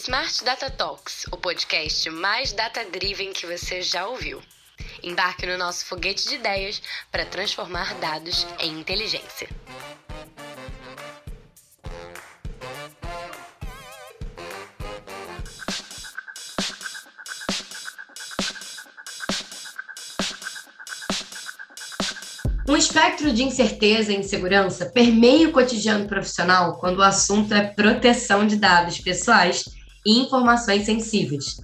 Smart Data Talks, o podcast mais data-driven que você já ouviu. Embarque no nosso foguete de ideias para transformar dados em inteligência. Um espectro de incerteza e insegurança permeia o cotidiano profissional quando o assunto é proteção de dados pessoais e informações sensíveis.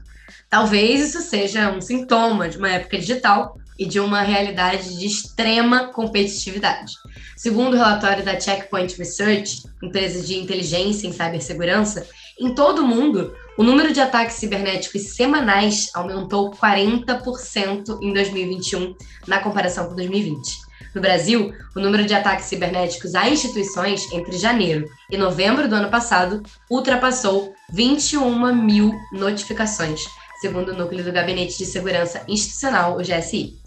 Talvez isso seja um sintoma de uma época digital e de uma realidade de extrema competitividade. Segundo o relatório da Checkpoint Research, empresa de inteligência em cibersegurança, em todo o mundo, o número de ataques cibernéticos semanais aumentou 40% em 2021 na comparação com 2020. No Brasil, o número de ataques cibernéticos a instituições entre janeiro e novembro do ano passado ultrapassou 21 mil notificações, segundo o Núcleo do Gabinete de Segurança Institucional, o GSI.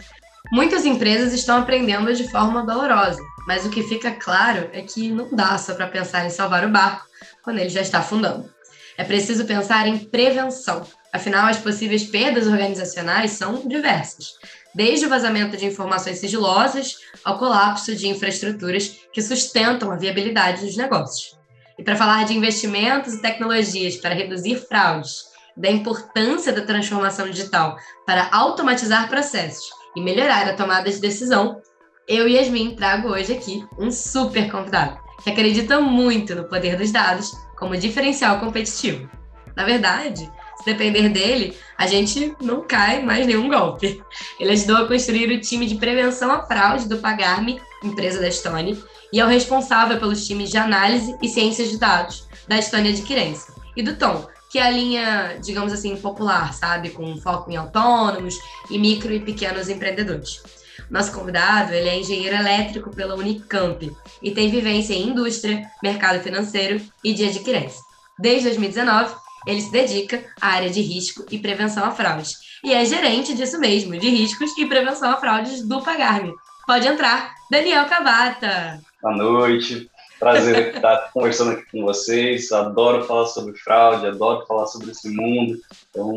Muitas empresas estão aprendendo de forma dolorosa, mas o que fica claro é que não dá só para pensar em salvar o barco quando ele já está afundando. É preciso pensar em prevenção, afinal, as possíveis perdas organizacionais são diversas desde o vazamento de informações sigilosas ao colapso de infraestruturas que sustentam a viabilidade dos negócios. E para falar de investimentos e tecnologias para reduzir fraudes, da importância da transformação digital para automatizar processos e melhorar a tomada de decisão, eu e Yasmin trago hoje aqui um super convidado que acredita muito no poder dos dados como diferencial competitivo. Na verdade, se depender dele, a gente não cai mais nenhum golpe. Ele ajudou a construir o time de prevenção à fraude do Pagarme, empresa da Estônia, e é o responsável pelos times de análise e ciências de dados da Estônia Adquirência. E do Tom, que é a linha, digamos assim, popular, sabe? Com foco em autônomos e micro e pequenos empreendedores. Nosso convidado, ele é engenheiro elétrico pela Unicamp e tem vivência em indústria, mercado financeiro e de adquirência. Desde 2019, ele se dedica à área de risco e prevenção a fraudes. E é gerente disso mesmo, de riscos e prevenção a fraudes do Pagarme. Pode entrar, Daniel Cavata. Boa noite. Prazer estar conversando aqui com vocês. Adoro falar sobre fraude, adoro falar sobre esse mundo. Então,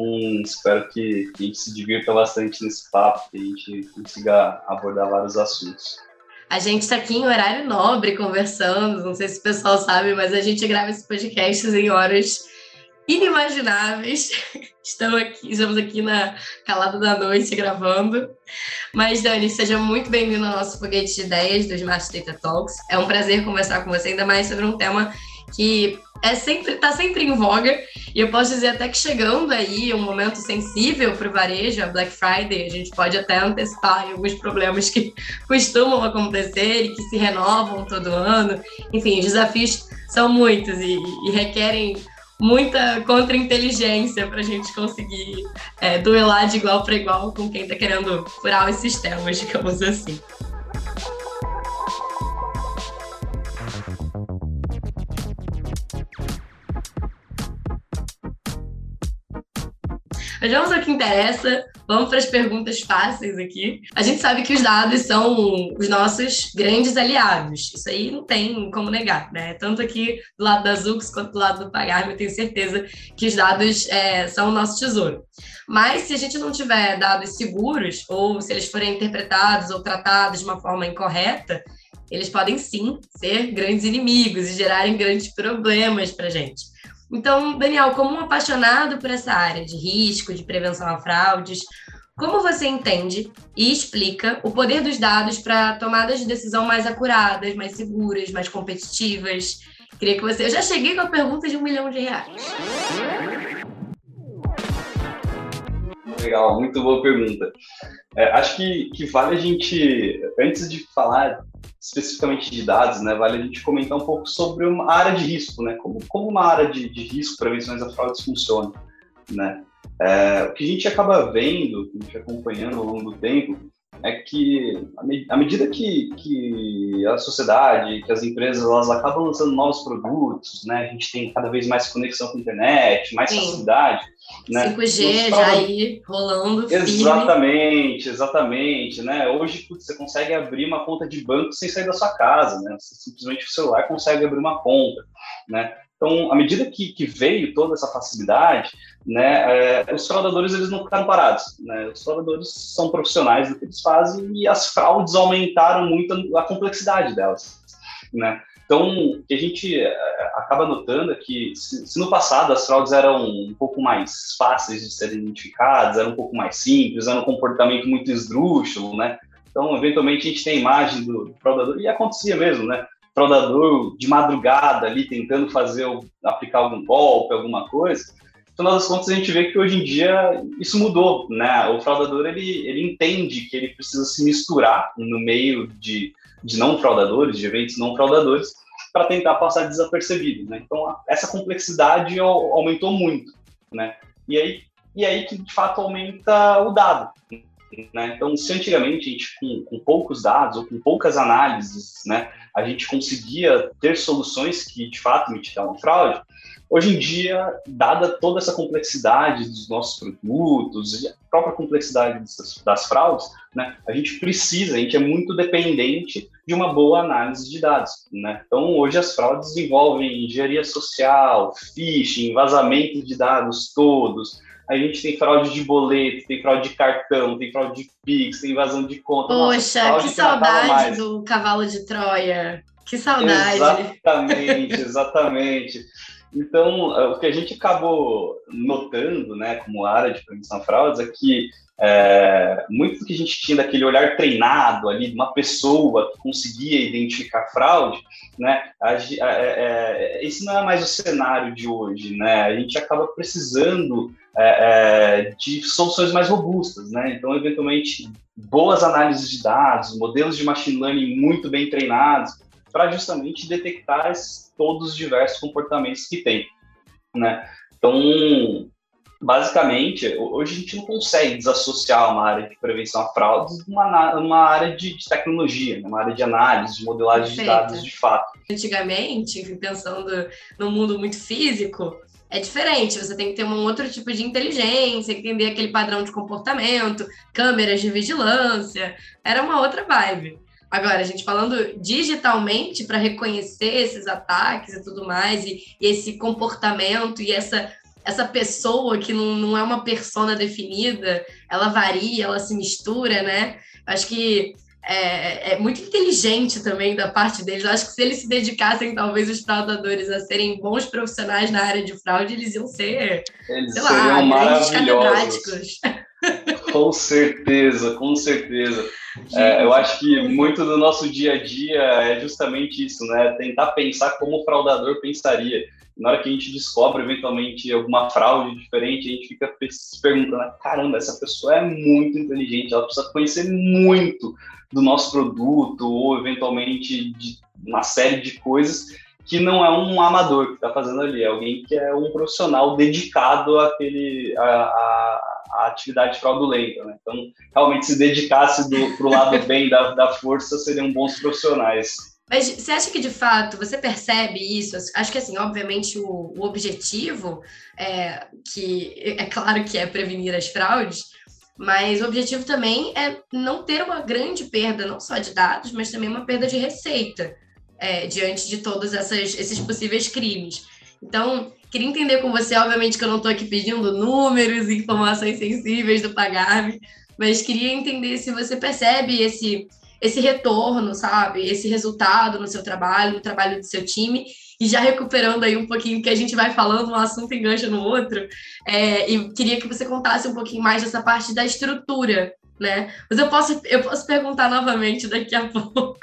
espero que a gente se divirta bastante nesse papo, que a gente consiga abordar vários assuntos. A gente está aqui em horário nobre conversando. Não sei se o pessoal sabe, mas a gente grava esse podcast em horas inimagináveis. Estamos aqui, estamos aqui na calada da noite gravando. Mas, Dani, seja muito bem-vindo ao nosso foguete de ideias do Smart Data Talks. É um prazer conversar com você, ainda mais sobre um tema que é sempre está sempre em voga e eu posso dizer até que chegando aí um momento sensível para o varejo, a Black Friday, a gente pode até antecipar alguns problemas que costumam acontecer e que se renovam todo ano. Enfim, os desafios são muitos e, e requerem muita contra-inteligência para a gente conseguir é, duelar de igual para igual com quem está querendo furar os sistemas, digamos assim. Mas vamos ao que interessa, vamos para as perguntas fáceis aqui. A gente sabe que os dados são os nossos grandes aliados. Isso aí não tem como negar, né? Tanto aqui do lado da Zux quanto do lado do Pagarme, eu tenho certeza que os dados é, são o nosso tesouro. Mas se a gente não tiver dados seguros, ou se eles forem interpretados ou tratados de uma forma incorreta, eles podem sim ser grandes inimigos e gerarem grandes problemas para a gente. Então, Daniel, como um apaixonado por essa área de risco, de prevenção a fraudes, como você entende e explica o poder dos dados para tomadas de decisão mais acuradas, mais seguras, mais competitivas? Queria que você. Eu já cheguei com a pergunta de um milhão de reais. Legal, muito boa pergunta. É, acho que, que vale a gente, antes de falar especificamente de dados, né, vale a gente comentar um pouco sobre uma área de risco, né, como, como uma área de, de risco, prevenções a fraudes funciona, né. É, o que a gente acaba vendo, a gente acompanhando ao longo do tempo, é que à medida que, que a sociedade, que as empresas, elas acabam lançando novos produtos, né, a gente tem cada vez mais conexão com a internet, mais Sim. facilidade, né? 5G já aí rolando. Exatamente, firme. exatamente. Né? Hoje você consegue abrir uma conta de banco sem sair da sua casa, né? Você, simplesmente o celular consegue abrir uma conta. Né? Então, à medida que, que veio toda essa facilidade, né, é, os fraudadores eles não ficaram parados. Né? Os fraudadores são profissionais do que eles fazem e as fraudes aumentaram muito a complexidade delas. Né? Então, o que a gente é, acaba notando é que, se, no passado as fraudes eram um pouco mais fáceis de serem identificadas, eram um pouco mais simples, era um comportamento muito esdrúxulo, né? Então, eventualmente, a gente tem a imagem do fraudador, e acontecia mesmo, né? fraudador de madrugada ali tentando fazer, aplicar algum golpe, alguma coisa. Final das contas, a gente vê que hoje em dia isso mudou, né? O fraudador, ele, ele entende que ele precisa se misturar no meio de, de não fraudadores, de eventos não fraudadores, para tentar passar desapercebido, né? Então, essa complexidade aumentou muito, né? E aí, e aí que, de fato, aumenta o dado, né? Então, se antigamente a gente, com, com, poucos dados ou com poucas análises, né, a gente conseguia ter soluções que de fato mitigavam fraude, hoje em dia, dada toda essa complexidade dos nossos produtos e a própria complexidade das, das fraudes, né, a gente precisa, a gente é muito dependente de uma boa análise de dados. Né? Então, hoje as fraudes envolvem engenharia social, phishing, vazamento de dados todos, a gente tem fraude de boleto, tem fraude de cartão, tem fraude de Pix, tem invasão de conta. Poxa, Nossa, que, saudade do cavalo de Troia. Que saudade. Exatamente, exatamente. Então, eh, o que a gente acabou notando, né, como área de prevenção a fraudes, é que é, muito do que a gente tinha daquele olhar treinado ali, de uma pessoa que conseguia identificar fraude, né, a, a, a, é, esse não é mais o cenário de hoje, né, a gente acaba precisando é, é, de soluções mais robustas, né, então, eventualmente, boas análises de dados, modelos de machine learning muito bem treinados, para justamente detectar todos os diversos comportamentos que tem, né, então, basicamente, hoje a gente não consegue desassociar uma área de prevenção a fraudes de uma, uma área de, de tecnologia, né? uma área de análise, de modelagem Perfeito. de dados de fato. Antigamente, pensando no mundo muito físico, é diferente, você tem que ter um outro tipo de inteligência, entender aquele padrão de comportamento, câmeras de vigilância, era uma outra vibe. Agora, a gente falando digitalmente para reconhecer esses ataques e tudo mais, e, e esse comportamento e essa essa pessoa que não, não é uma persona definida, ela varia, ela se mistura, né? Acho que é, é, muito inteligente também da parte deles. Acho que se eles se dedicassem, talvez, os fraudadores a serem bons profissionais na área de fraude, eles iam ser, eles sei lá, grandes catedráticos. Com certeza, com certeza. É, eu acho que muito do nosso dia a dia é justamente isso, né? Tentar pensar como o fraudador pensaria na hora que a gente descobre eventualmente alguma fraude diferente, a gente fica se perguntando: caramba, essa pessoa é muito inteligente, ela precisa conhecer muito do nosso produto ou eventualmente de uma série de coisas que não é um amador que está fazendo ali, é alguém que é um profissional dedicado àquele, à, à, à atividade fraudulenta. Né? Então, realmente, se dedicasse para o lado bem da, da força, seriam bons profissionais. Mas você acha que de fato você percebe isso? Acho que assim, obviamente o, o objetivo é que é claro que é prevenir as fraudes, mas o objetivo também é não ter uma grande perda, não só de dados, mas também uma perda de receita é, diante de todos essas, esses possíveis crimes. Então, queria entender com você, obviamente que eu não estou aqui pedindo números, informações sensíveis do Pagarme, mas queria entender se você percebe esse esse retorno, sabe? Esse resultado no seu trabalho, no trabalho do seu time. E já recuperando aí um pouquinho que a gente vai falando, um assunto engancha no outro, é, e queria que você contasse um pouquinho mais dessa parte da estrutura, né? Mas eu posso, eu posso perguntar novamente daqui a pouco.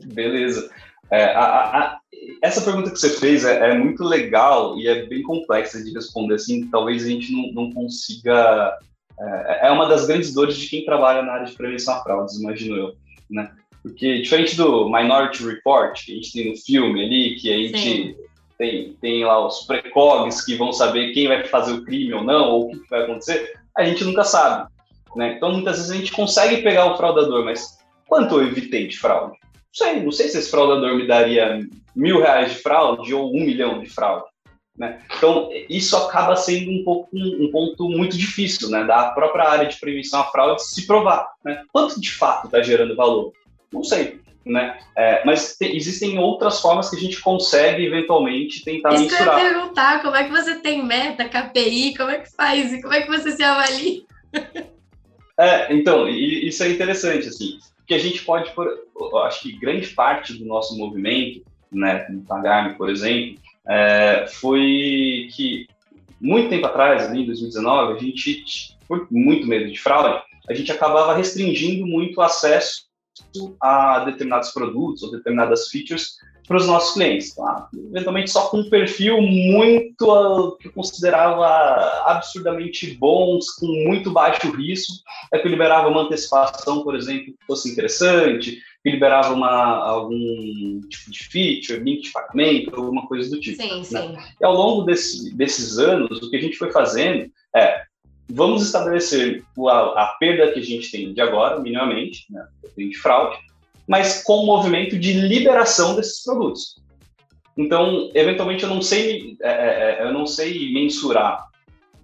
Beleza. É, a, a, essa pergunta que você fez é, é, muito legal e é bem complexa de responder. Assim, talvez a gente não, não consiga é, é uma das grandes dores de quem trabalha na área de prevenção a fraudes, imagino eu, né? Porque diferente do Minority Report, que a gente tem no filme ali, que a gente tem, tem lá os precogs que vão saber quem vai fazer o crime ou não, ou o que vai acontecer, a gente nunca sabe. Né? Então, muitas vezes a gente consegue pegar o fraudador, mas quanto eu evitei de fraude? Não sei, não sei se esse fraudador me daria mil reais de fraude ou um milhão de fraude. Né? Então, isso acaba sendo um, pouco, um, um, ponto muito difícil né, da própria área de prevenção à fraude se provar. Né? Quanto de fato está gerando valor? Não sei. né? É, mas te, existem outras formas que a gente consegue eventualmente tentar Isso. Isso eu ia perguntar, como é que você tem meta, KPI, como é que faz e como é que você se avalia? É, então, isso é interessante, assim, porque a gente pode, por, acho que grande parte do nosso movimento, né, no Pagarme, por exemplo, é, foi que muito tempo atrás, ali em 2019, a gente, por muito medo de fraude, a gente acabava restringindo muito o acesso a determinados produtos ou determinadas features para os nossos clientes. Tá? Eventualmente só com um perfil muito uh, que eu considerava absurdamente bons, com muito baixo risco, é que liberava uma antecipação, por exemplo, que fosse interessante, que liberava uma, algum tipo de feature, link de pagamento, alguma coisa do tipo. Sim, né? sim. E ao longo desse, desses anos, o que a gente foi fazendo é vamos estabelecer a, a, perda que a gente tem de agora, minimamente, né, de fraude, mas com o movimento de liberação desses produtos. Então, eventualmente, eu não sei, é, é, é, eu não sei mensurar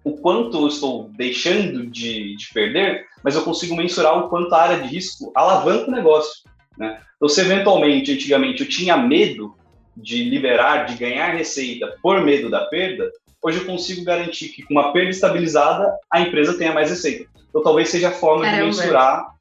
o quanto eu estou deixando de, de, perder, mas eu consigo mensurar o quanto a área de risco alavanca o negócio. Né? Então, se eventualmente, antigamente, eu tinha medo de liberar, de ganhar receita por medo da perda, hoje eu consigo garantir que com uma perda estabilizada, a empresa tenha mais receita. Então, talvez seja a forma Caramba. de mensurar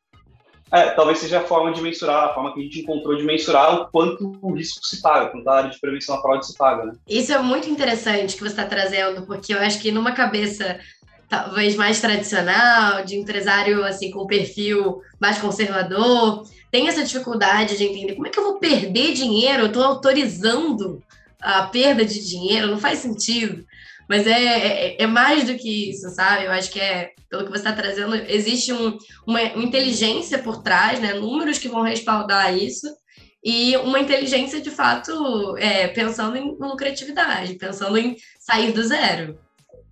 é, talvez seja a forma de mensurar, a forma que a gente encontrou de mensurar o quanto o risco se paga, quanto a área de prevenção à fraude se paga, né? Isso é muito interessante que você está trazendo, porque eu acho que numa cabeça talvez mais tradicional, de empresário assim com perfil mais conservador, tem essa dificuldade de entender como é que eu vou perder dinheiro, eu estou autorizando a perda de dinheiro, não faz sentido. Mas é, é, é, mais do que isso, sabe? Eu acho que é, pelo que você está trazendo, existe um, uma, inteligência por trás, né? Números que vão respaldar isso e uma inteligência de fato é, pensando em lucratividade, pensando em sair do zero.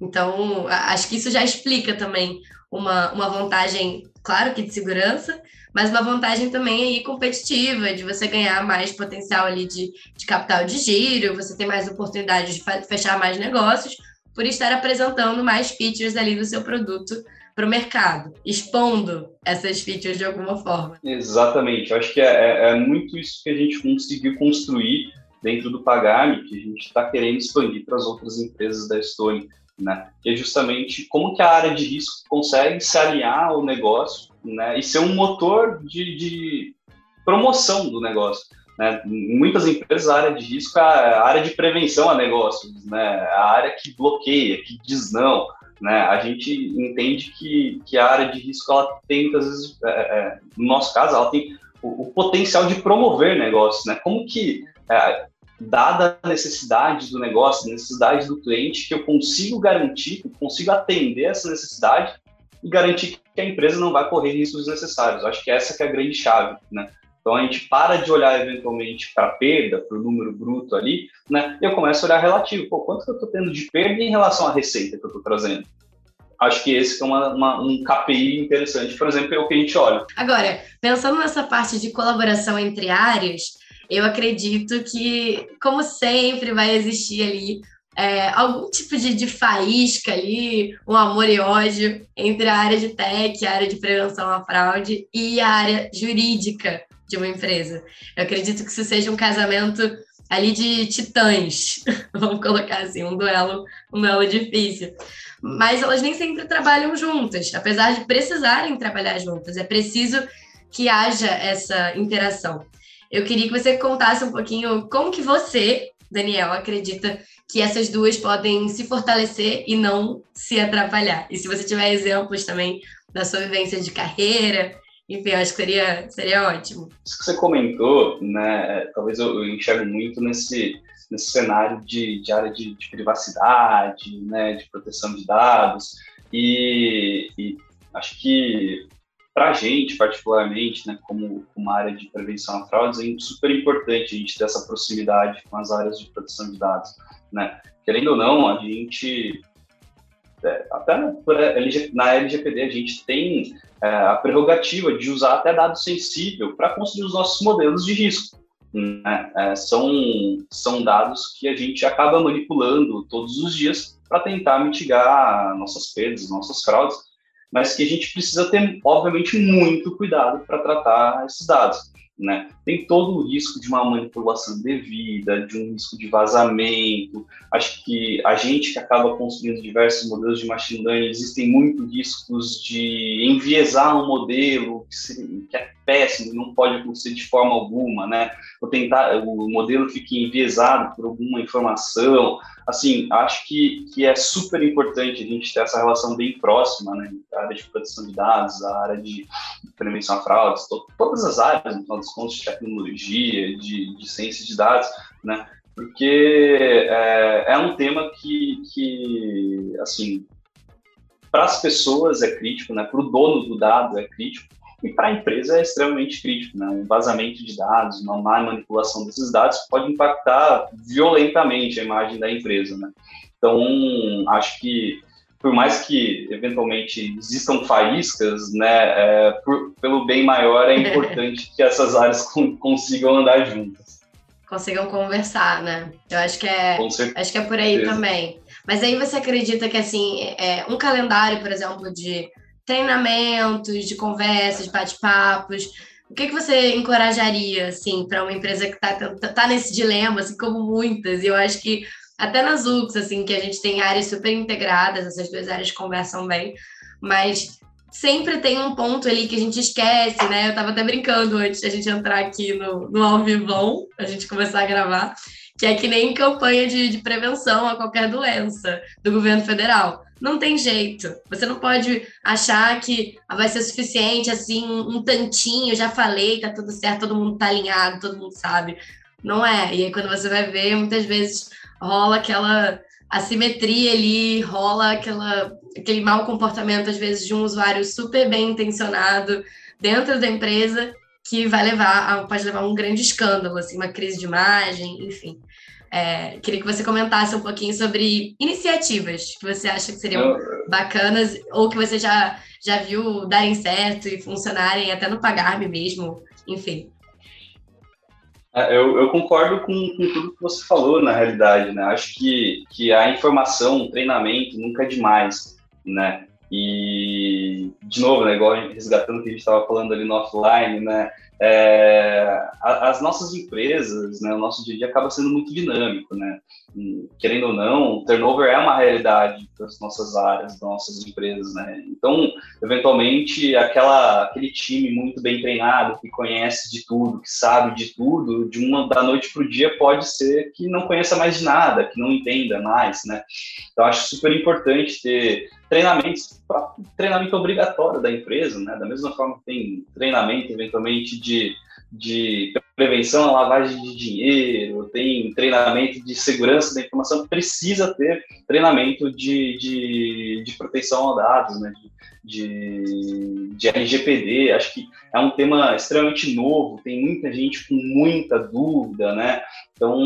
Então, acho que isso já explica também uma, uma vantagem, claro que de segurança, mas uma vantagem também aí competitiva, de você ganhar mais potencial ali de, de capital de giro, você ter mais oportunidade de fechar mais negócios, por estar apresentando mais features ali do seu produto para o mercado, expondo essas features de alguma forma. Exatamente, eu acho que é, é, é muito isso que a gente conseguiu construir dentro do Pagame, que a gente está querendo expandir para as outras empresas da Estônia, né? Que é justamente como que a área de risco consegue se alinhar ao negócio, né? E ser um motor de, de promoção do negócio. Né? Muitas empresas, a área de risco é a área de prevenção a negócios, né? a área que bloqueia, que diz não. Né? A gente entende que, que a área de risco ela tem, muitas vezes, é, é, no nosso caso, ela tem o, o, potencial de promover negócios. Né? Como que, é, dada a necessidade do negócio, necessidade do cliente, que eu consigo garantir, que eu consigo atender essa necessidade e garantir que a empresa não vai correr riscos desnecessários. Acho que essa que é a grande chave, né? Então a gente para de olhar eventualmente para a perda, para o número bruto ali, né? E eu começo a olhar relativo. Pô, quanto que eu estou tendo de perda em relação à receita que eu estou trazendo? Acho que esse é uma, uma, um KPI interessante, por exemplo, é o que a gente olha. Agora, pensando nessa parte de colaboração entre áreas, eu acredito que, como sempre, vai existir ali é, algum tipo de, de faísca ali, um amor e ódio entre a área de tech, a área de prevenção à fraude e a área jurídica de uma empresa. Eu acredito que isso seja um casamento ali de titãs, vamos colocar assim, um duelo, um duelo difícil. Mas elas nem sempre trabalham juntas, apesar de precisarem trabalhar juntas. É preciso que haja essa interação. Eu queria que você contasse um pouquinho como que você, Daniel, acredita que essas duas podem se fortalecer e não se atrapalhar. E se você tiver exemplos também da sua vivência de carreira enfim, acho que seria, seria ótimo. Isso que você comentou, né, talvez eu, enxergo muito nesse, nesse cenário de, de área de, de privacidade, né, de proteção de dados, e, e acho que para a gente, particularmente, né, como uma área de prevenção a fraudes, é super importante a gente ter essa proximidade com as áreas de proteção de dados. Né? Querendo ou não, a gente, é, até na LGPD, a gente tem é, a prerrogativa de usar até dado sensível para construir os nossos modelos de risco. Né? É, são, são dados que a gente acaba manipulando todos os dias para tentar mitigar nossas perdas, nossas fraudes, mas que a gente precisa ter, obviamente, muito cuidado para tratar esses dados. né? Tem todo o risco de uma manipulação devida, de um risco de vazamento. Acho que a gente que acaba construindo diversos modelos de machine learning, existem muitos riscos de enviesar um modelo que, se, que péssimo, não pode acontecer de forma alguma, né? Ou tentar o modelo fique enviesado por alguma informação. Assim, acho que, que é super importante a gente ter essa relação bem próxima, né? A área de proteção de dados, a área de prevenção a fraudes, to, todas as áreas, no final dos contos, de tecnologia, de, de ciência de dados, né? Porque é, é um tema que, que assim, para as pessoas é crítico, né? Para o dono do dado é crítico, e para a empresa é extremamente crítico. Né? Um vazamento de dados, uma má manipulação desses dados pode impactar violentamente a imagem da empresa. Né? Então, acho que por mais que eventualmente existam faíscas, né, é, por, pelo bem maior é importante que essas áreas consigam andar juntas. Consigam conversar, né? Eu acho que é, acho que é por aí também. Mas aí você acredita que assim, é, um calendário, por exemplo, de treinamentos, de conversas, de bate-papos. O que, que você encorajaria, assim, para uma empresa que está tá nesse dilema, assim como muitas? E eu acho que até nas UX, assim, que a gente tem áreas super integradas, essas duas áreas conversam bem, mas sempre tem um ponto ali que a gente esquece, né? Eu estava até brincando antes da gente entrar aqui no, no ao a gente começar a gravar, que é que nem campanha de, de prevenção a qualquer doença do governo federal não tem jeito. Você não pode achar que vai ser suficiente, assim, um tantinho, já falei, tá tudo certo, todo mundo tá alinhado, todo mundo sabe. Não é. E aí, quando você vai ver, muitas vezes rola aquela assimetria ali, rola aquela, aquele mau comportamento, às vezes, de um usuário super bem intencionado dentro da empresa que vai levar, a, pode levar a um grande escândalo, assim, uma crise de imagem, enfim. É, queria que você comentasse um pouquinho sobre iniciativas que você acha que seriam bacanas ou que você já, já viu darem certo e funcionarem até no Pagar-me mesmo, enfim. É, eu, eu, concordo com, com, tudo que você falou, na realidade, né? Acho que, que a informação, o treinamento nunca é demais, né? E, de novo, né, igual resgatando o que a gente estava falando ali no offline, né? É, as nossas empresas, né, o nosso dia a dia acaba sendo muito dinâmico, né? Querendo ou não, turnover é uma realidade das nossas áreas, das nossas empresas, né? Então, eventualmente, aquela, aquele time muito bem treinado, que conhece de tudo, que sabe de tudo, de uma da noite para o dia pode ser que não conheça mais de nada, que não entenda mais, né? Então, acho super importante ter treinamentos, treinamento obrigatório da empresa, né? Da mesma forma que tem treinamento, eventualmente, de, de prevenção à lavagem de dinheiro, tem treinamento de segurança da informação, precisa ter treinamento de, de, de proteção a dados, né? De, de, de LGPD, acho que é um tema extremamente novo, tem muita gente com muita dúvida, né? Então,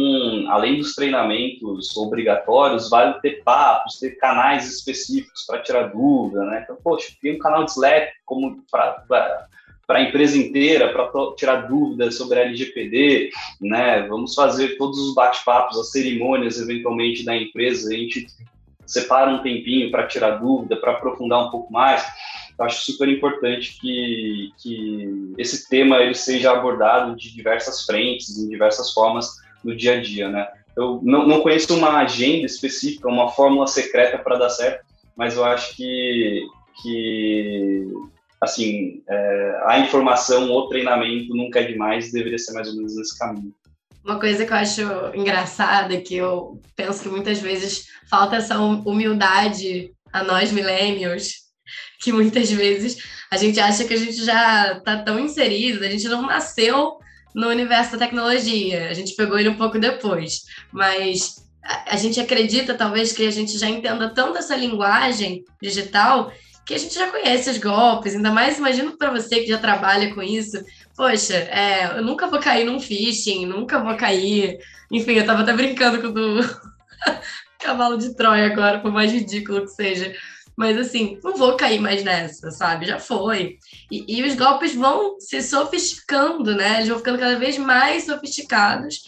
além dos treinamentos obrigatórios, vale ter papos, ter canais específicos para tirar dúvida, né? Então, poxa, tem um canal de Slack como para para a empresa inteira, para tirar dúvidas sobre a LGPD, né? Vamos fazer todos os bate-papos, as cerimônias, eventualmente, da empresa, a gente separa um tempinho para tirar dúvida, para aprofundar um pouco mais. Eu acho super importante que, que esse tema ele seja abordado de diversas frentes, em diversas formas no dia a dia, né? Eu não, não conheço uma agenda específica, uma fórmula secreta para dar certo, mas eu acho que, que assim, é, a informação, o treinamento nunca é demais, deveria ser mais ou menos nesse caminho. Uma coisa que eu acho engraçada, que eu penso que muitas vezes falta essa humildade a nós millennials, que muitas vezes a gente acha que a gente já está tão inserido, a gente não nasceu no universo da tecnologia, a gente pegou ele um pouco depois, mas a, a gente acredita talvez que a gente já entenda tanto essa linguagem digital que a gente já conhece os golpes, ainda mais imagino para você que já trabalha com isso, poxa, é, eu nunca vou cair num phishing, nunca vou cair. Enfim, eu tava até brincando com o do cavalo de Troia agora, por mais ridículo que seja. Mas assim, não vou cair mais nessa, sabe? Já foi. E, e os golpes vão se sofisticando, né? Eles vão ficando cada vez mais sofisticados.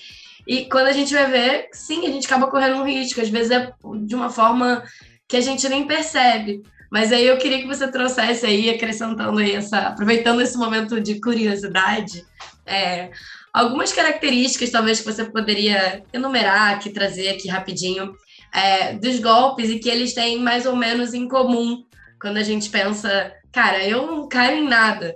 E quando a gente vai ver, sim, a gente acaba correndo um risco. Às vezes é de uma forma que a gente nem percebe. Mas aí eu queria que você trouxesse aí, acrescentando aí essa, aproveitando esse momento de curiosidade, é, algumas características, talvez, que você poderia enumerar aqui, trazer aqui rapidinho, é, dos golpes e que eles têm mais ou menos em comum quando a gente pensa, cara, eu não caio em nada.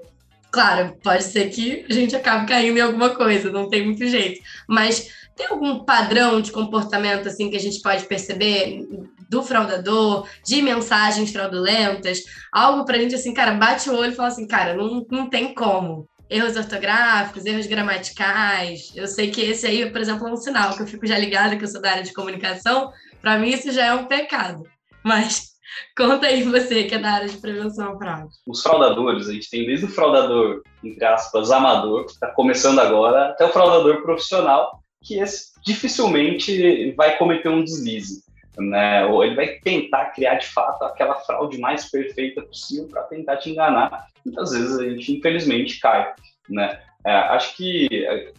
Claro, pode ser que a gente acabe caindo em alguma coisa, não tem muito jeito. Mas tem algum padrão de comportamento assim que a gente pode perceber do fraudador, de mensagens fraudulentas? Algo para a gente assim, cara, bate o olho e fala assim, cara, não, não tem como. Erros ortográficos, erros gramaticais. Eu sei que esse aí, por exemplo, é um sinal que eu fico já ligada, que eu sou da área de comunicação. Para mim, isso já é um pecado. Mas Conta aí você, que é da área de prevenção à fraude. Os fraudadores, a gente tem desde o fraudador, entre aspas, amador, que está começando agora, até o fraudador profissional, que dificilmente vai cometer um deslize. Né? Ou ele vai tentar criar de fato aquela fraude mais perfeita possível para tentar te enganar. Muitas vezes a gente, infelizmente, cai. Né? É, acho que, é,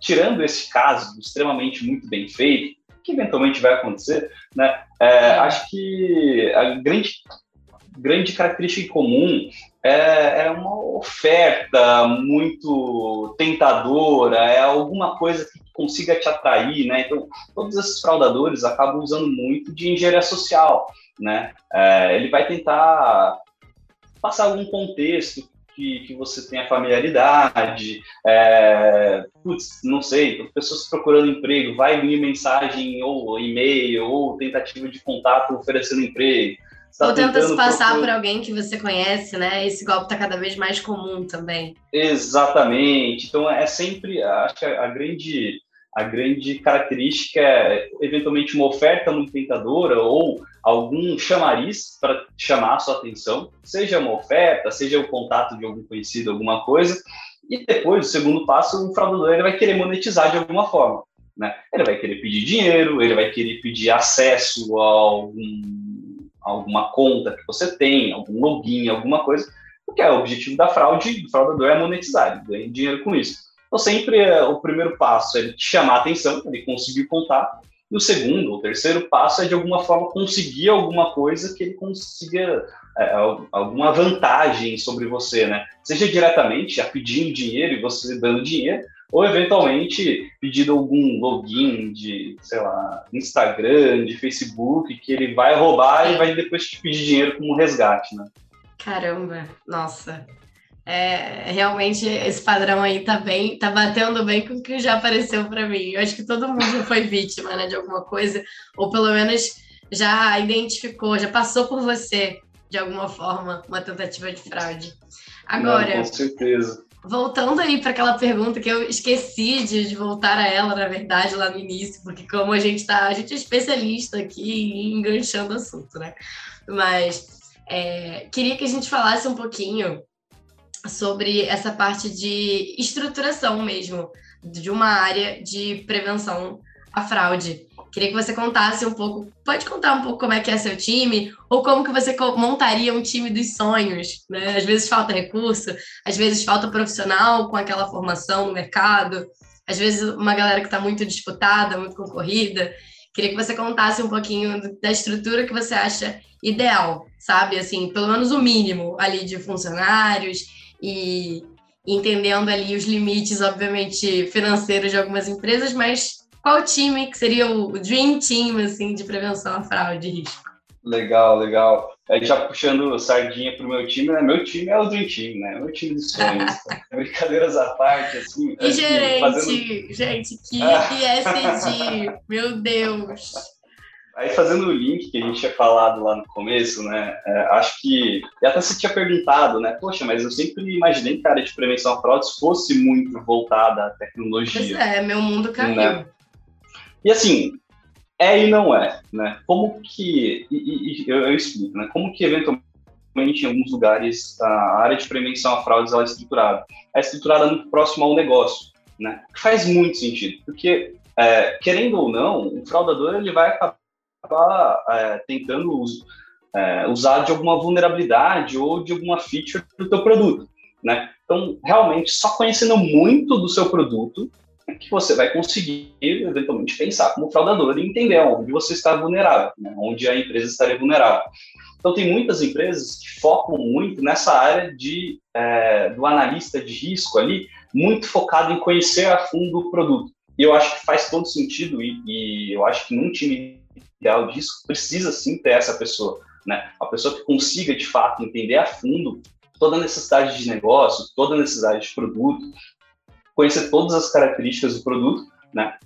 tirando esse caso extremamente muito bem feito, que eventualmente vai acontecer, né? É, acho que a grande, grande característica em comum é, é, uma oferta muito tentadora, é alguma coisa que consiga te atrair, né? Então, todos esses fraudadores acabam usando muito de engenharia social, né? É, ele vai tentar passar algum contexto que, que você tenha familiaridade, é, putz, não sei, pessoas procurando emprego, vai vir mensagem ou e-mail ou tentativa de contato oferecendo emprego. Tá ou tenta se passar por alguém que você conhece, né? Esse golpe está cada vez mais comum também. Exatamente. Então é sempre, acho que a, grande a grande característica é eventualmente uma oferta muito tentadora ou algum chamariz para chamar a sua atenção, seja uma oferta, seja o contato de algum conhecido, alguma coisa, e depois, o segundo passo, o fraudador ele vai querer monetizar de alguma forma. Né? Ele vai querer pedir dinheiro, ele vai querer pedir acesso a, algum, alguma conta que você tem, algum login, alguma coisa, porque é o objetivo da fraude, do fraudador é monetizar, ele ganha dinheiro com isso. Então, sempre é, o primeiro passo é te chamar a atenção, ele conseguir contar, e o segundo, o terceiro passo é, de alguma forma, conseguir alguma coisa que ele consiga é, alguma vantagem sobre você, né? Seja diretamente, já pedindo dinheiro e você dando dinheiro, ou eventualmente pedindo algum login de, sei lá, Instagram, de Facebook, que ele vai roubar e vai depois te pedir dinheiro como resgate, né? Caramba, nossa, é, realmente esse padrão aí tá bem, tá batendo bem com o que já apareceu para mim. Eu acho que todo mundo já foi vítima, né, de alguma coisa, ou pelo menos já identificou, já passou por você de alguma forma uma tentativa de fraude. Agora, Não, com certeza. Voltando aí para aquela pergunta que eu esqueci de, de, voltar a ela, na verdade, lá no início, porque como a gente tá, a gente é especialista aqui em enganchando assunto, né? Mas é, queria que a gente falasse um pouquinho sobre essa parte de estruturação mesmo de uma área de prevenção à fraude. Queria que você contasse um pouco, pode contar um pouco como é que é seu time, ou como que você montaria um time dos sonhos, né? Às vezes falta recurso, às vezes falta profissional com aquela formação no mercado, às vezes uma galera que está muito disputada, muito concorrida. Queria que você contasse um pouquinho da estrutura que você acha ideal, sabe? Assim, pelo menos o mínimo ali de funcionários e entendendo ali os limites, obviamente, financeiros de algumas empresas, mas qual time que seria o Dream Team, assim, de prevenção à fraude e risco? Legal, legal. Aí já puxando sardinha pro meu time, né? Meu time é o Dream Team, né? Meu time de sonhos. Brincadeiras à parte, assim. E assim, gerente, fazendo... gente, que ESG, meu Deus. Aí fazendo o link que a gente tinha falado lá no começo, né? É, acho que. E até você tinha perguntado, né? Poxa, mas eu sempre imaginei que a área de prevenção a fraudes fosse muito voltada à tecnologia. Pois é, meu mundo caiu. Né? E assim, é e não é, né? Como que. E, e, eu, eu explico, né? Como que eventualmente em alguns lugares a área de prevenção a fraudes ela é estruturada. É estruturada muito próximo ao negócio, né? Faz muito sentido, porque é, querendo ou não, o fraudador ele vai acabar é, tentando é, usar de alguma vulnerabilidade ou de alguma feature do teu produto, né? Então, realmente, só conhecendo muito do seu produto que você vai conseguir, eventualmente, pensar como fraudador e entender onde você está vulnerável, né? onde a empresa estaria vulnerável. Então, tem muitas empresas que focam muito nessa área de, é, do analista de risco ali, muito focado em conhecer a fundo o produto. E eu acho que faz todo sentido e, e eu acho que num time ideal disso precisa sim ter essa pessoa, né? A pessoa que consiga de fato entender a fundo toda a necessidade de negócio, toda a necessidade de produto, conhecer todas as características do produto, né?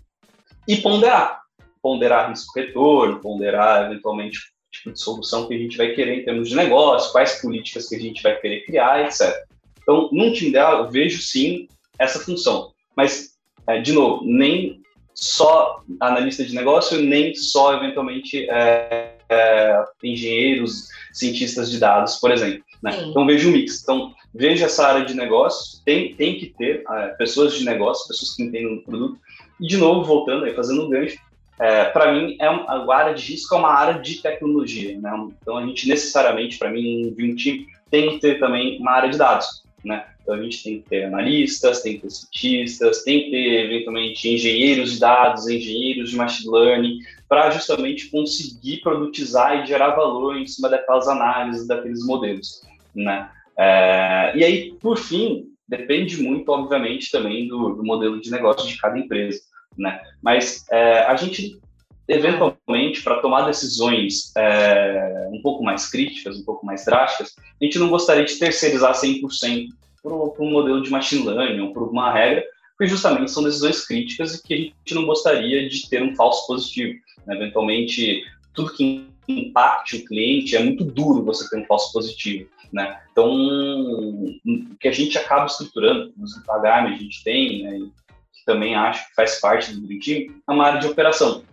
E ponderar, ponderar risco-retorno, ponderar eventualmente o tipo de solução que a gente vai querer em termos de negócio, quais políticas que a gente vai querer criar, etc. Então, num time ideal, eu vejo sim essa função. Mas, é, de novo, nem só analista de negócio, nem só, eventualmente, é, é, engenheiros, cientistas de dados, por exemplo. Né? Então, vejo um mix. Então, vejo essa área de negócio, tem, tem que ter é, pessoas de negócio, pessoas que entendem do produto. E, de novo, voltando aí, fazendo um gancho, é, para mim, é uma, a área de risco é uma área de tecnologia. Né? Então, a gente necessariamente, para mim, em um time, tem que ter também uma área de dados né? Então a gente tem que ter analistas, tem que ter cientistas, tem que ter eventualmente engenheiros de dados, engenheiros de machine learning, para justamente conseguir produtizar e gerar valor em cima daquelas análises, daqueles modelos, né? É, e aí, por fim, depende muito, obviamente, também do, do, modelo de negócio de cada empresa, né? Mas é, a gente eventualmente, para tomar decisões é, um pouco mais críticas, um pouco mais drásticas, a gente não gostaria de terceirizar 100% para um modelo de machine learning ou por uma regra, porque justamente são decisões críticas e que a gente não gostaria de ter um falso positivo. Né? Eventualmente, tudo que impacte o cliente é muito duro você ter um falso positivo. Né? Então, o que a gente acaba estruturando, no Pagarme a gente tem, né, que também acho que faz parte do Dream Team, é uma área de operação.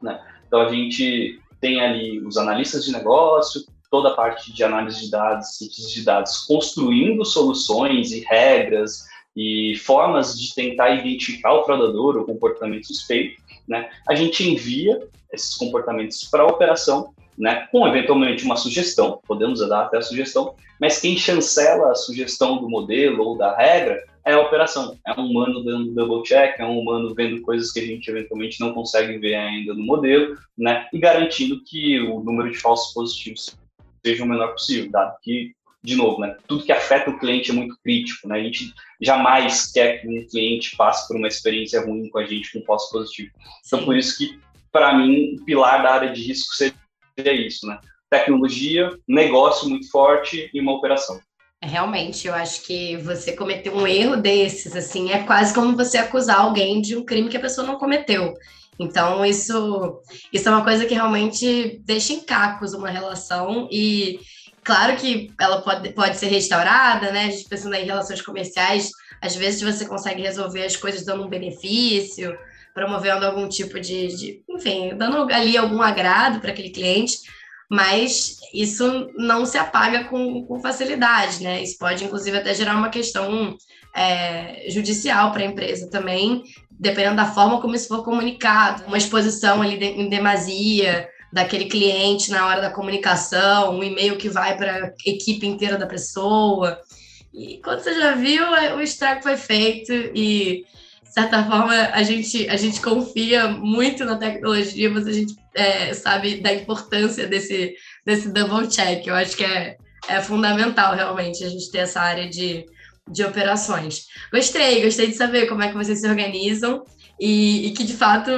Né? Então, a gente tem ali os analistas de negócio, toda a parte de análise de dados, cientistas de dados, construindo soluções e regras e formas de tentar identificar o fraudador ou comportamento suspeito, né? A gente envia esses comportamentos para a operação, né? Com eventualmente uma sugestão, podemos dar até a sugestão, mas quem chancela a sugestão do modelo ou da regra é a operação. É um humano dando double check, é um humano vendo coisas que a gente eventualmente não consegue ver ainda no modelo, né? E garantindo que o número de falsos positivos seja o menor possível, dado que, de novo, né? Tudo que afeta o cliente é muito crítico, né? A gente jamais quer que um cliente passe por uma experiência ruim com a gente com falso positivo. Então, por isso que, para mim, o pilar da área de risco seria isso, né? Tecnologia, negócio muito forte e uma operação. Realmente, eu acho que você cometeu um erro desses, assim, é quase como você acusar alguém de um crime que a pessoa não cometeu. Então, isso, isso é uma coisa que realmente deixa em cacos uma relação e claro que ela pode, pode ser restaurada, né? A gente pensando em relações comerciais, às vezes você consegue resolver as coisas dando um benefício, promovendo algum tipo de, de enfim, dando ali algum agrado para aquele cliente, mas isso não se apaga com, com facilidade, né? Isso pode, inclusive, até gerar uma questão é, judicial para a empresa também, dependendo da forma como isso for comunicado. Uma exposição ali de, em demasia daquele cliente na hora da comunicação, um e-mail que vai para a equipe inteira da pessoa. E quando você já viu, o estrago foi feito e de certa forma, a gente, a gente confia muito na tecnologia, mas a gente é, sabe da importância desse, desse double check. Eu acho que é, é fundamental, realmente, a gente ter essa área de, de operações. Gostei, gostei de saber como é que vocês se organizam e, e que, de fato,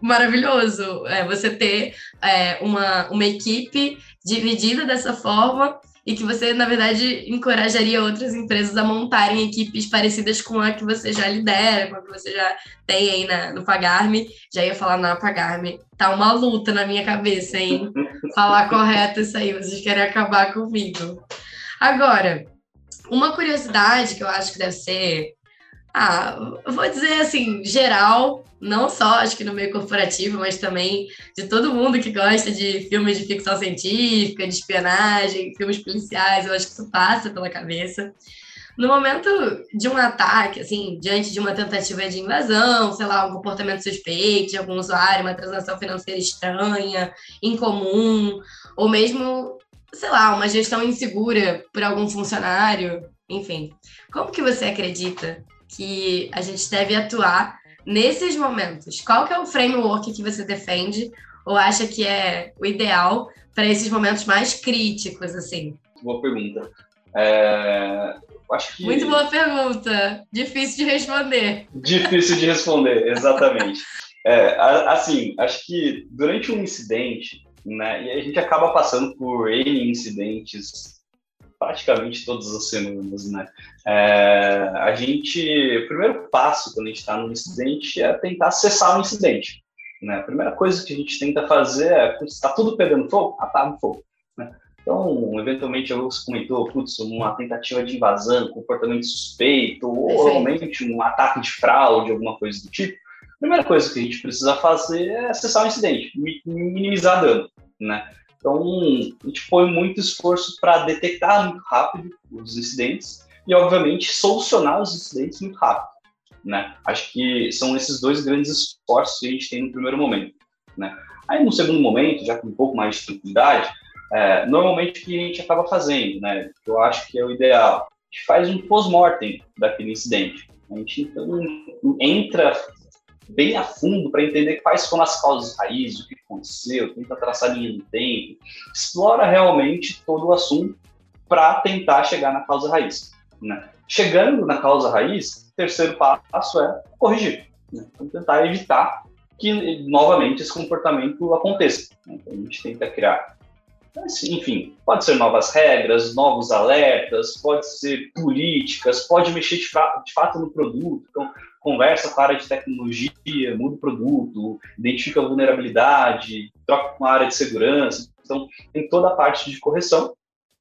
maravilhoso é você ter é, uma, uma equipe dividida dessa forma e que você, na verdade, encorajaria outras empresas a montarem equipes parecidas com a que você já lidera, com a que você já tem aí na, no Pagarme. Já ia falar na Pagarme. Tá uma luta na minha cabeça, hein? Falar correto isso aí, vocês querem acabar comigo. Agora, uma curiosidade que eu acho que deve ser ah, vou dizer assim, geral, não só acho que no meio corporativo, mas também de todo mundo que gosta de filmes de ficção científica, de espionagem, filmes policiais, eu acho que isso passa pela cabeça. No momento de um ataque, assim, diante de uma tentativa de invasão, sei lá, um comportamento suspeito de algum usuário, uma transação financeira estranha, incomum, ou mesmo, sei lá, uma gestão insegura por algum funcionário, enfim. Como que você acredita que a gente deve atuar nesses momentos? Qual que é o framework que você defende ou acha que é o ideal para esses momentos mais críticos, assim? Boa pergunta. É... acho que... Muito boa pergunta. Difícil de responder. Difícil de responder, exatamente. É, assim, acho que durante um incidente, né, e a gente acaba passando por N incidentes praticamente todas as semanas, né? É, a gente, o primeiro passo quando a gente está num incidente é tentar cessar o incidente. Né? A primeira coisa que a gente tenta fazer é, está tudo pegando fogo, apaga o fogo. Né? Então, eventualmente, você comentou, putz, uma tentativa de invasão, comportamento suspeito, ou realmente um ataque de fraude, alguma coisa do tipo. A primeira coisa que a gente precisa fazer é cessar o incidente, minimizar dano, né? Então, a gente põe muito esforço para detectar muito rápido os incidentes e, obviamente, solucionar os incidentes muito rápido. Né? Acho que são esses dois grandes esforços que a gente tem no primeiro momento. Né? Aí, no segundo momento, já com um pouco mais de tranquilidade, é, normalmente o que a gente acaba fazendo, né? eu acho que é o ideal, a gente faz um pós-mortem daquele incidente. A gente então entra bem a fundo para entender quais foram as causas raízes, o que aconteceu, tenta traçar linha do tempo, explora realmente todo o assunto para tentar chegar na causa raiz. Né? Chegando na causa raiz, o terceiro passo é corrigir, né? então, tentar evitar que novamente esse comportamento aconteça. Né? Então, a gente tenta criar enfim, pode ser novas regras, novos alertas, pode ser políticas, pode mexer de, de fato no produto. Então, conversa com a área de tecnologia, muda o produto, identifica a vulnerabilidade, troca com a área de segurança. Então, tem toda a parte de correção,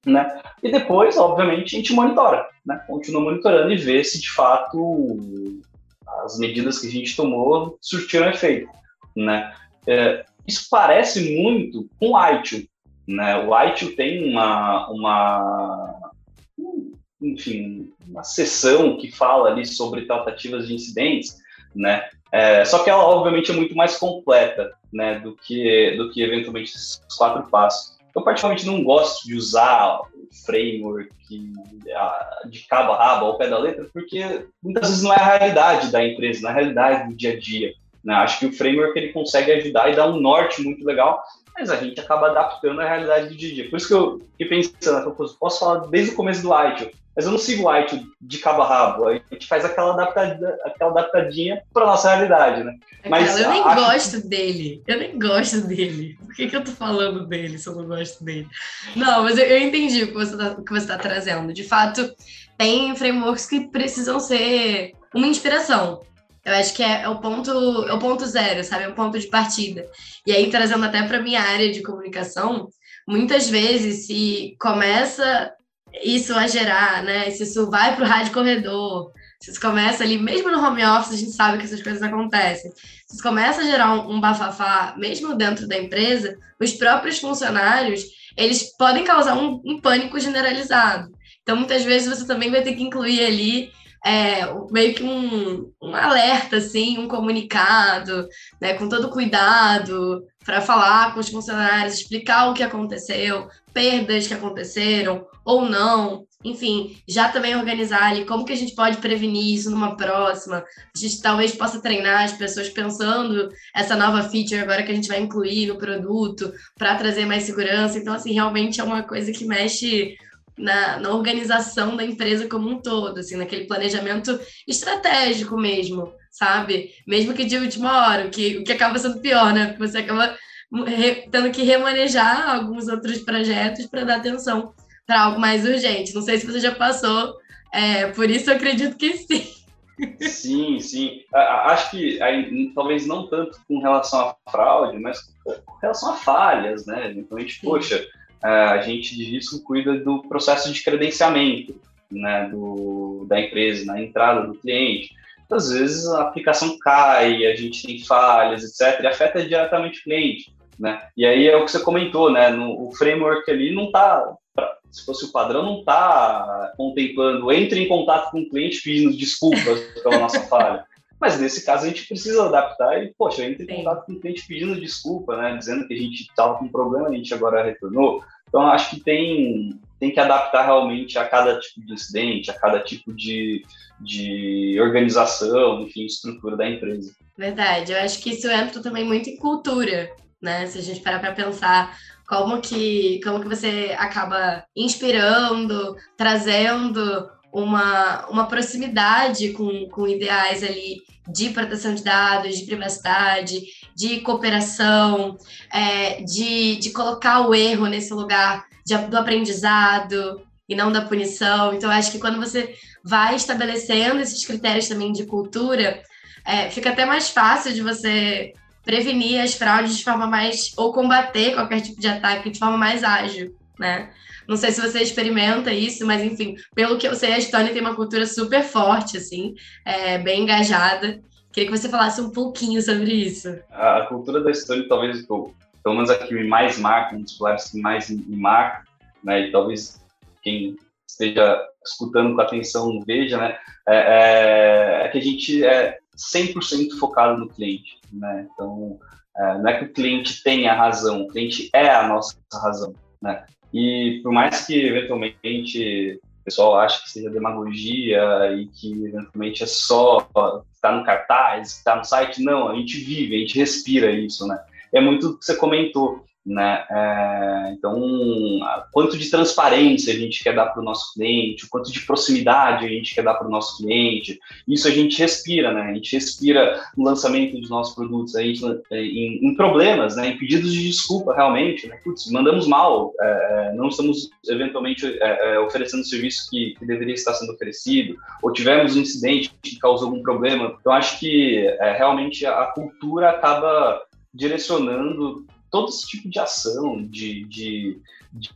né? E depois, obviamente, a gente monitora, né? Continua monitorando e vê se de fato as medidas que a gente tomou surtiram efeito, né? É, isso parece muito com o ITIL, né? O ITIL tem uma, uma enfim, uma sessão que fala ali sobre tratativas de incidentes, né? É, só que ela, obviamente, é muito mais completa, né, do que, do que eventualmente esses quatro passos. Eu, particularmente, não gosto de usar o framework de cabo a rabo ao pé da letra, porque muitas vezes não é a realidade da empresa, não é realidade do dia a dia. Né? Acho que o framework ele consegue ajudar e dar um norte muito legal, mas a gente acaba adaptando a realidade do dia a dia. Por isso que eu fiquei pensando, eu posso falar desde o começo do ITIL, mas eu não sigo o ITIL de cabo a rabo, a gente faz aquela, adaptadinha, aquela adaptadinha para nossa realidade, né? Mas eu nem gosto dele, eu nem gosto dele. Por que, que eu tô falando dele se eu não gosto dele? Não, mas eu, eu entendi o que você está tá trazendo. De fato, tem frameworks que precisam ser uma inspiração. Eu acho que é, é, o ponto, é o ponto zero, sabe? É o ponto de partida. E aí, trazendo até para minha área de comunicação, muitas vezes se começa isso a gerar, né? Se isso vai para o rádio corredor, se isso começa ali, mesmo no home office, a gente sabe que essas coisas acontecem. Se isso começa a gerar um, um bafafá, mesmo dentro da empresa, os próprios funcionários, eles podem causar um, um pânico generalizado. Então, muitas vezes, você também vai ter que incluir ali é, meio que um, um alerta, assim, um comunicado, né, com todo cuidado, para falar com os funcionários, explicar o que aconteceu, perdas que aconteceram ou não, enfim, já também organizar ali como que a gente pode prevenir isso numa próxima. A gente talvez possa treinar as pessoas pensando essa nova feature agora que a gente vai incluir no produto para trazer mais segurança. Então, assim, realmente é uma coisa que mexe na, na organização da empresa como um todo, assim, naquele planejamento estratégico mesmo, sabe? Mesmo que de última hora, o que, o que acaba sendo pior, né? Porque você acaba tendo que remanejar alguns outros projetos para dar atenção para algo mais urgente. Não sei se você já passou, é, por isso eu acredito que sim. Sim, sim. Acho que aí, talvez não tanto com relação à fraude, mas com relação a falhas, né? Então a gente, sim. poxa, a gente de risco cuida do processo de credenciamento né, do, da empresa, na entrada do cliente. Às vezes a aplicação cai, a gente tem falhas, etc., e afeta diretamente o cliente. Né? E aí é o que você comentou, né? No, o framework ali não está, se fosse o padrão, não está contemplando, entre em contato com o cliente pedindo desculpas pela nossa falha. Mas nesse caso a gente precisa adaptar e, poxa, entre em contato com o cliente pedindo desculpa, né? Dizendo que a gente estava com um problema, a gente agora retornou. Então, acho que tem, tem que adaptar realmente a cada tipo de incidente, a cada tipo de, de organização, enfim, estrutura da empresa. Verdade, eu acho que isso entra também muito em cultura, né? Se a gente parar para pensar como que, como que você acaba inspirando, trazendo uma, uma proximidade com, com ideais ali de proteção de dados, de privacidade, de cooperação, é, de, de colocar o erro nesse lugar de, do aprendizado e não da punição. Então, acho que quando você vai estabelecendo esses critérios também de cultura, é, fica até mais fácil de você prevenir as fraudes de forma mais. ou combater qualquer tipo de ataque de forma mais ágil, né? Não sei se você experimenta isso, mas enfim, pelo que eu sei, a Estônia tem uma cultura super forte, assim, é, bem engajada. Queria que você falasse um pouquinho sobre isso. A, a cultura da Estônia, talvez, pelo menos aqui me mais marca, um dos pilares que mais me marca, né, e talvez quem esteja escutando com atenção veja, né, é, é, é que a gente é 100% focado no cliente, né? Então, é, não é que o cliente tenha razão, o cliente é a nossa razão, né? E por mais que eventualmente o pessoal ache que seja demagogia e que eventualmente é só estar no cartaz, estar no site, não, a gente vive, a gente respira isso, né? É muito o que você comentou né? É, então, quanto de transparência a gente quer dar para o nosso cliente, quanto de proximidade a gente quer dar para o nosso cliente, isso a gente respira, né? A gente respira no lançamento dos nossos produtos, a gente, é, em, em problemas, né? Em pedidos de desculpa, realmente, né? Putz, mandamos mal, é, é não estamos eventualmente é, é, oferecendo o serviço que, que, deveria estar sendo oferecido, ou tivemos um incidente que causou algum problema. Então, acho que realmente a cultura acaba direcionando todo esse tipo de ação, de, de,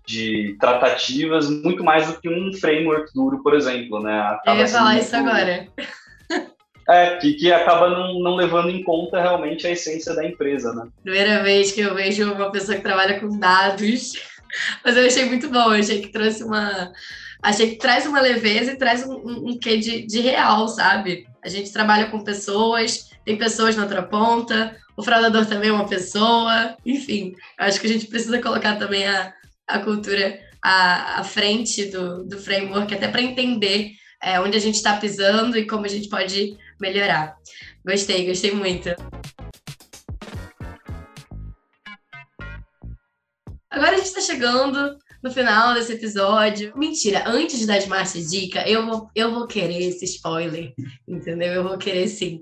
de, tratativas, muito mais do que um framework duro, por exemplo, né? Acaba Eu ia falar isso agora. É, que, que acaba não, não levando em conta realmente a essência da empresa, né? Primeira vez que eu vejo uma pessoa que trabalha com dados, mas eu achei muito bom, eu achei que trouxe uma... Achei que traz uma leveza e traz um, um, um quê de, de real, sabe? A gente trabalha com pessoas, tem pessoas na outra ponta, o fraudador também é uma pessoa, enfim, acho que a gente precisa colocar também a, a cultura à, à frente do, do framework, até para entender é, onde a gente está pisando e como a gente pode melhorar. Gostei, gostei muito. Agora a gente está chegando no final desse episódio. Mentira, antes dar Smart Dica, eu vou, eu vou querer esse spoiler, entendeu? Eu vou querer sim.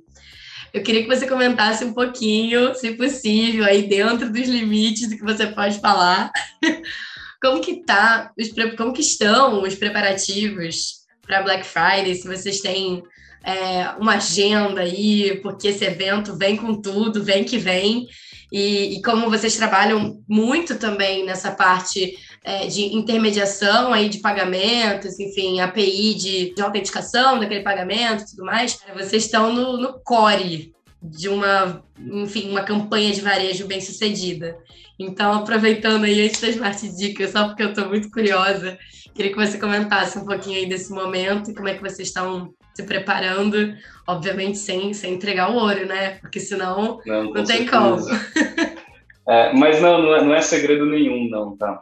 Eu queria que você comentasse um pouquinho, se possível, aí dentro dos limites do que você pode falar, como que tá, como que estão os preparativos para Black Friday, se vocês têm é, uma agenda aí, porque esse evento vem com tudo, vem que vem, e, e como vocês trabalham muito também nessa parte é, de intermediação aí de pagamentos, enfim, API de, de autenticação daquele pagamento e tudo mais, vocês estão no, no core de uma, enfim, uma campanha de varejo bem sucedida. Então, aproveitando aí antes das Smart Dicas, só porque eu estou muito curiosa, queria que você comentasse um pouquinho aí desse momento e como é que vocês estão se preparando, obviamente sem, sem entregar o ouro, né? Porque senão não, não tem como. é, mas não, não é, não é segredo nenhum, não, tá?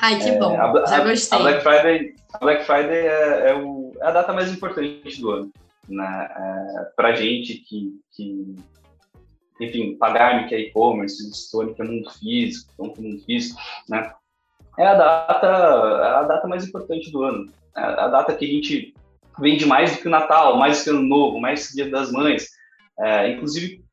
Ai, que é, bom, a, já gostei. A Black Friday, a Black Friday é, é, o, é a data mais importante do ano. Né? É, Para gente que, que, enfim, pagar que é e-commerce, Stone que é mundo físico, então que é mundo físico, né? É a data, é a data mais importante do ano. É a data que a gente vende mais do que o Natal, mais do que o Ano Novo, mais do que o Dia das Mães. É, inclusive,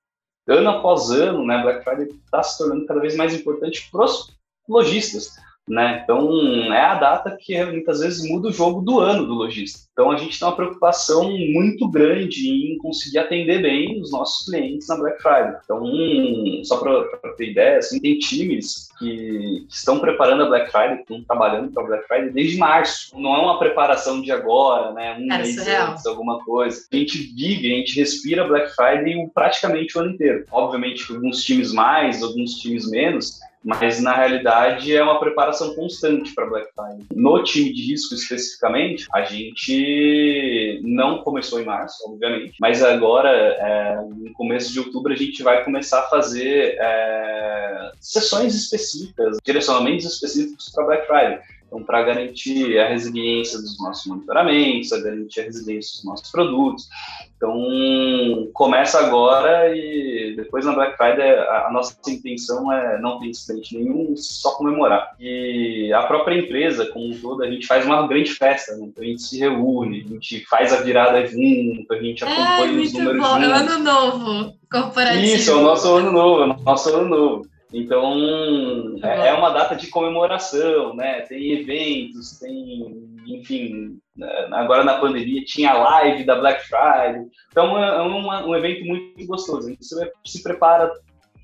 ano após ano, né, Black Friday está se tornando cada vez mais importante para os lojistas. Né? Então, é a data que muitas vezes muda o jogo do ano do lojista. Então, a gente tem uma preocupação muito grande em conseguir atender bem os nossos clientes na Black Friday. Então, um, só para ter ideia, assim, tem times que, que, estão preparando a Black Friday, que estão trabalhando para a Black Friday desde março. Não é uma preparação de agora, né? um mês antes, alguma coisa. A gente vive, a gente respira Black Friday praticamente o ano inteiro. Obviamente, alguns times mais, alguns times menos, mas na realidade é uma preparação constante para Black Friday. No time de risco especificamente, a gente não começou em março, obviamente, mas agora, é, no começo de outubro, a gente vai começar a fazer é, sessões específicas, direcionamentos específicos para Black Friday. Então, para garantir a resiliência dos nossos monitoramentos, a garantir a resiliência dos nossos produtos. Então, começa agora e depois na Black Friday a, a nossa intenção é não ter incidente nenhum, só comemorar. E a própria empresa, como um todo, a gente faz uma grande festa, né? Então, a gente se reúne, a gente faz a virada junto, a gente acompanha é, os números bom. juntos. É ano novo corporativo. Isso, é o nosso ano novo, é o nosso ano novo. Então, é, é uma data de comemoração, né? Tem eventos, tem, enfim, né? agora na pandemia tinha a live da Black Friday. Então, é, é um evento muito gostoso. A gente se prepara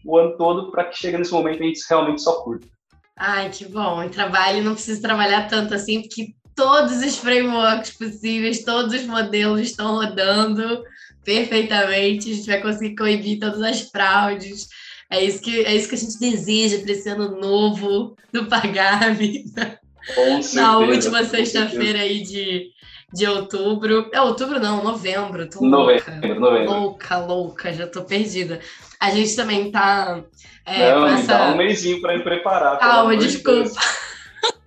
o ano todo para que chegue nesse momento a gente realmente só curta. Ai, que bom. Em trabalho não precisa trabalhar tanto assim, porque todos os frameworks possíveis, todos os modelos estão rodando perfeitamente. A gente vai conseguir coibir todas as fraudes é isso que, é isso que a gente deseja para esse ano novo do Pagarme. Na última sexta-feira aí de, de outubro. É outubro não, novembro. Tô novembro, louca. novembro. Louca, louca, já tô perdida. A gente também tá. É, não, essa... dá um mêsinho para me preparar. Calma, desculpa.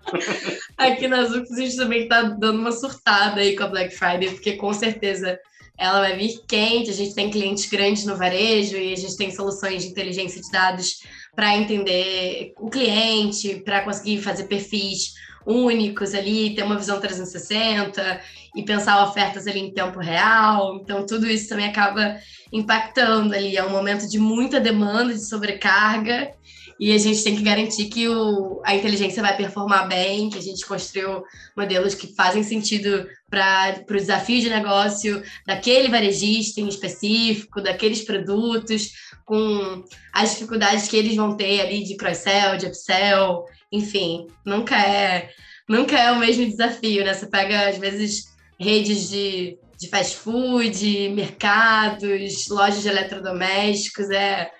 Aqui nas UFS a gente também tá dando uma surtada aí com a Black Friday, porque com certeza ela vai vir quente. A gente tem clientes grandes no varejo e a gente tem soluções de inteligência de dados para entender o cliente, para conseguir fazer perfis únicos ali, ter uma visão 360 e pensar ofertas ali em tempo real. Então, tudo isso também acaba impactando ali. É um momento de muita demanda, de sobrecarga, e a gente tem que garantir que o, a inteligência vai performar bem, que a gente construiu modelos que fazem sentido para o desafio de negócio daquele varejista em específico, daqueles produtos, com as dificuldades que eles vão ter ali de cross-sell, de upsell, enfim, nunca é, nunca é o mesmo desafio, né? Você pega, às vezes, redes de, de fast food, mercados, lojas de eletrodomésticos, é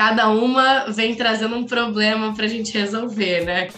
cada uma vem trazendo um problema para a gente resolver, né?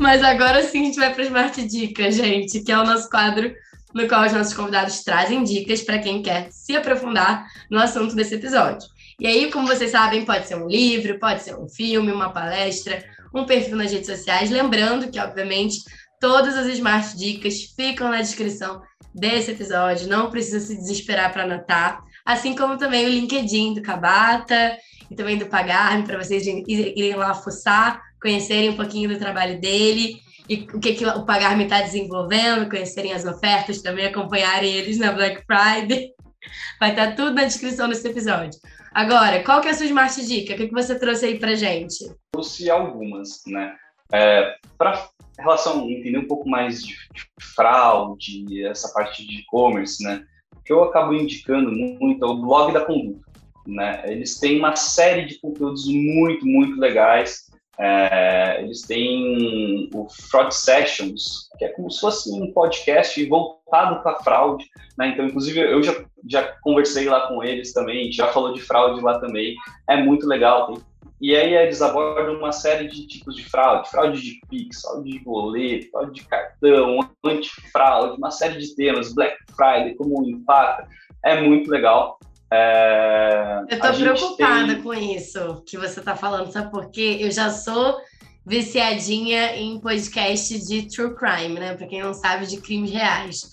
Mas agora sim a gente vai para Smart Dicas, gente, que é o nosso quadro no qual os nossos convidados trazem dicas para quem quer se aprofundar no assunto desse episódio. E aí, como vocês sabem, pode ser um livro, pode ser um filme, uma palestra, um perfil nas redes sociais. Lembrando que, obviamente, todas as Smart Dicas ficam na descrição desse episódio, não precisa se desesperar para anotar, assim como também o LinkedIn do Cabata e também do Pagarme, para vocês irem lá fuçar, conhecerem um pouquinho do trabalho dele e o que, que o Pagarme está desenvolvendo, conhecerem as ofertas, também acompanharem eles na Black Friday. Vai estar tá tudo na descrição desse episódio. Agora, qual que é a sua Smart Dica? O que, que você trouxe aí para gente? Trouxe algumas, né? É, para relação entender um pouco mais de, de fraude, essa parte de e-commerce, né? que eu acabo indicando muito é o blog da conduta. Né? Eles têm uma série de conteúdos muito, muito legais. É, eles têm o Fraud Sessions, que é como se fosse um podcast voltado para fraude. Né? Então, inclusive, eu já, já conversei lá com eles também, já falou de fraude lá também. É muito legal, tem e aí eles abordam uma série de tipos de fraude, fraude de Pix, fraude de boleto, fraude de cartão, antifraude, uma série de temas, Black Friday, como impacta. É muito legal. É... Eu tô preocupada tem... com isso que você tá falando, sabe por quê? Eu já sou viciadinha em podcast de true crime, né? Para quem não sabe, de crimes reais.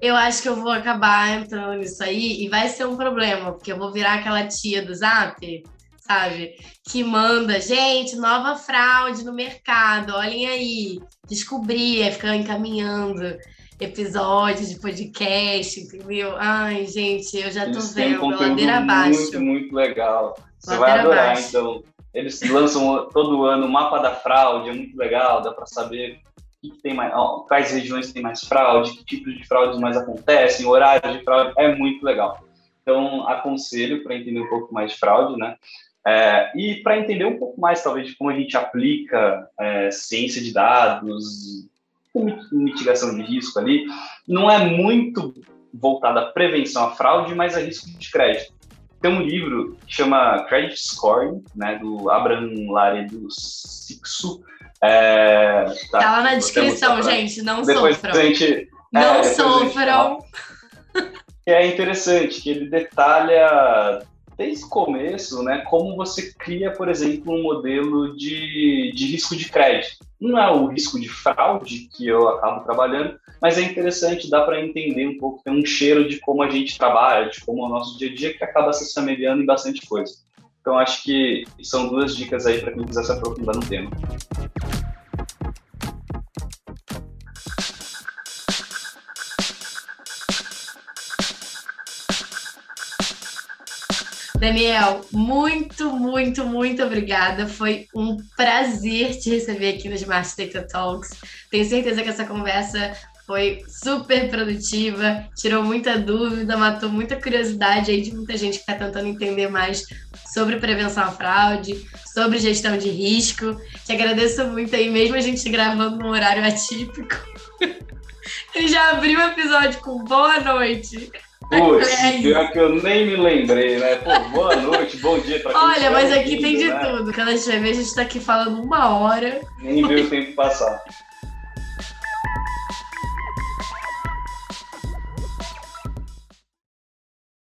Eu acho que eu vou acabar entrando nisso aí e vai ser um problema, porque eu vou virar aquela tia do Zap sabe? Que manda, gente, nova fraude no mercado, olhem aí, descobri, aí fica encaminhando episódios de podcast, entendeu? Ai, gente, eu já tô Eles vendo, ladeira abaixo. Muito, muito legal. Você ladeira vai adorar, abaixo. então. Eles lançam todo ano o mapa da fraude, é muito legal, dá para saber que tem mais, quais regiões tem mais fraude, que tipos de fraudes mais acontecem, horários de fraude, é muito legal. Então, aconselho para entender um pouco mais de fraude, né? É, e para entender um pouco mais, talvez, de como a gente aplica é, ciência de dados, mitigação de risco ali, não é muito voltada à prevenção à fraude, mas a risco de crédito. Tem um livro que chama Credit Scoring, né, do Abraham Lare do Sixu. É, tá, tá lá na descrição, gente, não Depois sofram. Gente, não é, sofram. É interessante que ele detalha desde o começo, né, como você cria, por exemplo, um modelo de, de risco de crédito. Não é o risco de fraude que eu acabo trabalhando, mas é interessante, dá para entender um pouco, tem um cheiro de como a gente trabalha, de como é o nosso dia a dia, que acaba se semelhando em bastante coisa. Então, acho que são duas dicas aí para quem quiser se aprofundar no tema. Daniel, muito, muito, muito obrigada. Foi um prazer te receber aqui no Smart Data Talks. Tenho certeza que essa conversa foi super produtiva, tirou muita dúvida, matou muita curiosidade aí de muita gente que está tentando entender mais sobre prevenção à fraude, sobre gestão de risco. Te agradeço muito aí, mesmo a gente gravando num horário atípico. Ele já abriu o episódio com boa noite. Putz, pior que eu nem me lembrei, né? Pô, boa noite, bom dia pra quem Olha, mas aqui tem de né? tudo. Quando a gente vai ver, a gente tá aqui falando uma hora. Nem viu o tempo passar.